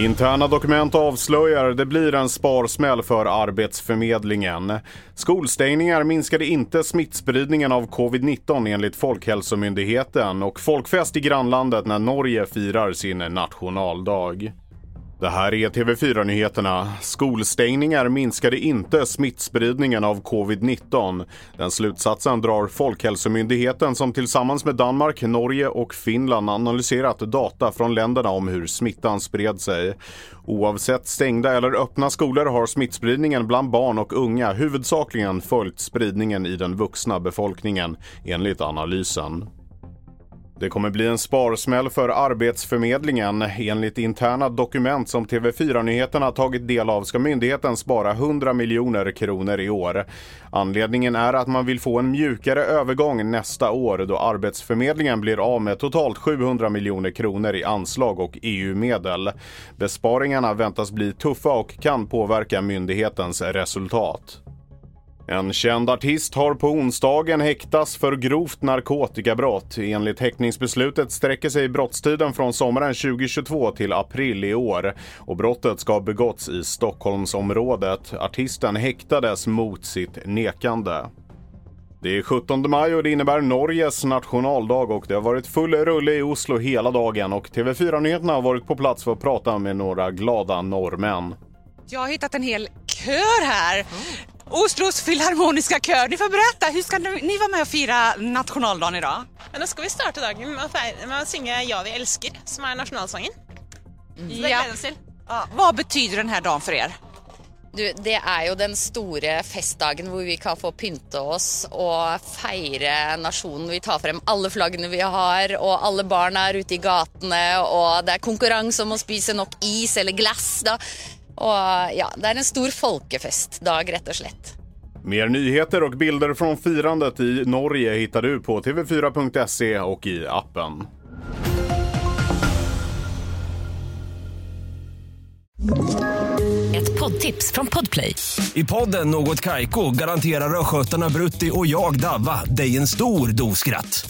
Interna dokument avslöjar det blir en sparsmäll för Arbetsförmedlingen. Skolstängningar minskade inte smittspridningen av covid-19 enligt Folkhälsomyndigheten och folkfest i grannlandet när Norge firar sin nationaldag. Det här är TV4-nyheterna. Skolstängningar minskade inte smittspridningen av covid-19. Den slutsatsen drar Folkhälsomyndigheten som tillsammans med Danmark, Norge och Finland analyserat data från länderna om hur smittan spred sig. Oavsett stängda eller öppna skolor har smittspridningen bland barn och unga huvudsakligen följt spridningen i den vuxna befolkningen, enligt analysen. Det kommer bli en sparsmäll för Arbetsförmedlingen. Enligt interna dokument som TV4-nyheterna tagit del av ska myndigheten spara 100 miljoner kronor i år. Anledningen är att man vill få en mjukare övergång nästa år då Arbetsförmedlingen blir av med totalt 700 miljoner kronor i anslag och EU-medel. Besparingarna väntas bli tuffa och kan påverka myndighetens resultat. En känd artist har på onsdagen häktats för grovt narkotikabrott. Enligt häktningsbeslutet sträcker sig brottstiden från sommaren 2022 till april i år. Och brottet ska ha begåtts i Stockholmsområdet. Artisten häktades mot sitt nekande. Det är 17 maj och det innebär Norges nationaldag och det har varit full rulle i Oslo hela dagen och TV4-nyheterna har varit på plats för att prata med några glada norrmän. Jag har hittat en hel kör här. Oslos filharmoniska kör. Ni får berätta, hur ska ni vara med och fira nationaldagen idag? Men då ska vi starta dagen med att, feire, med att synge Ja, vi älskar, som är nationalsången. Mm. Ja. ja. Vad betyder den här dagen för er? Du, det är ju den stora festdagen där vi kan få pynta oss och fira nationen. Vi tar fram alla flaggorna vi har och alla barn är ute i gatorna och det är konkurrens om att spisa nog is eller glass. Då. Och ja, det är en stor folkefestdag rätt och slett. Mer nyheter och bilder från firandet i Norge hittar du på tv4.se och i appen. Ett poddtips från Podplay. I podden Något Kaiko garanterar östgötarna Brutti och jag, Davva, dig en stor dos skratt.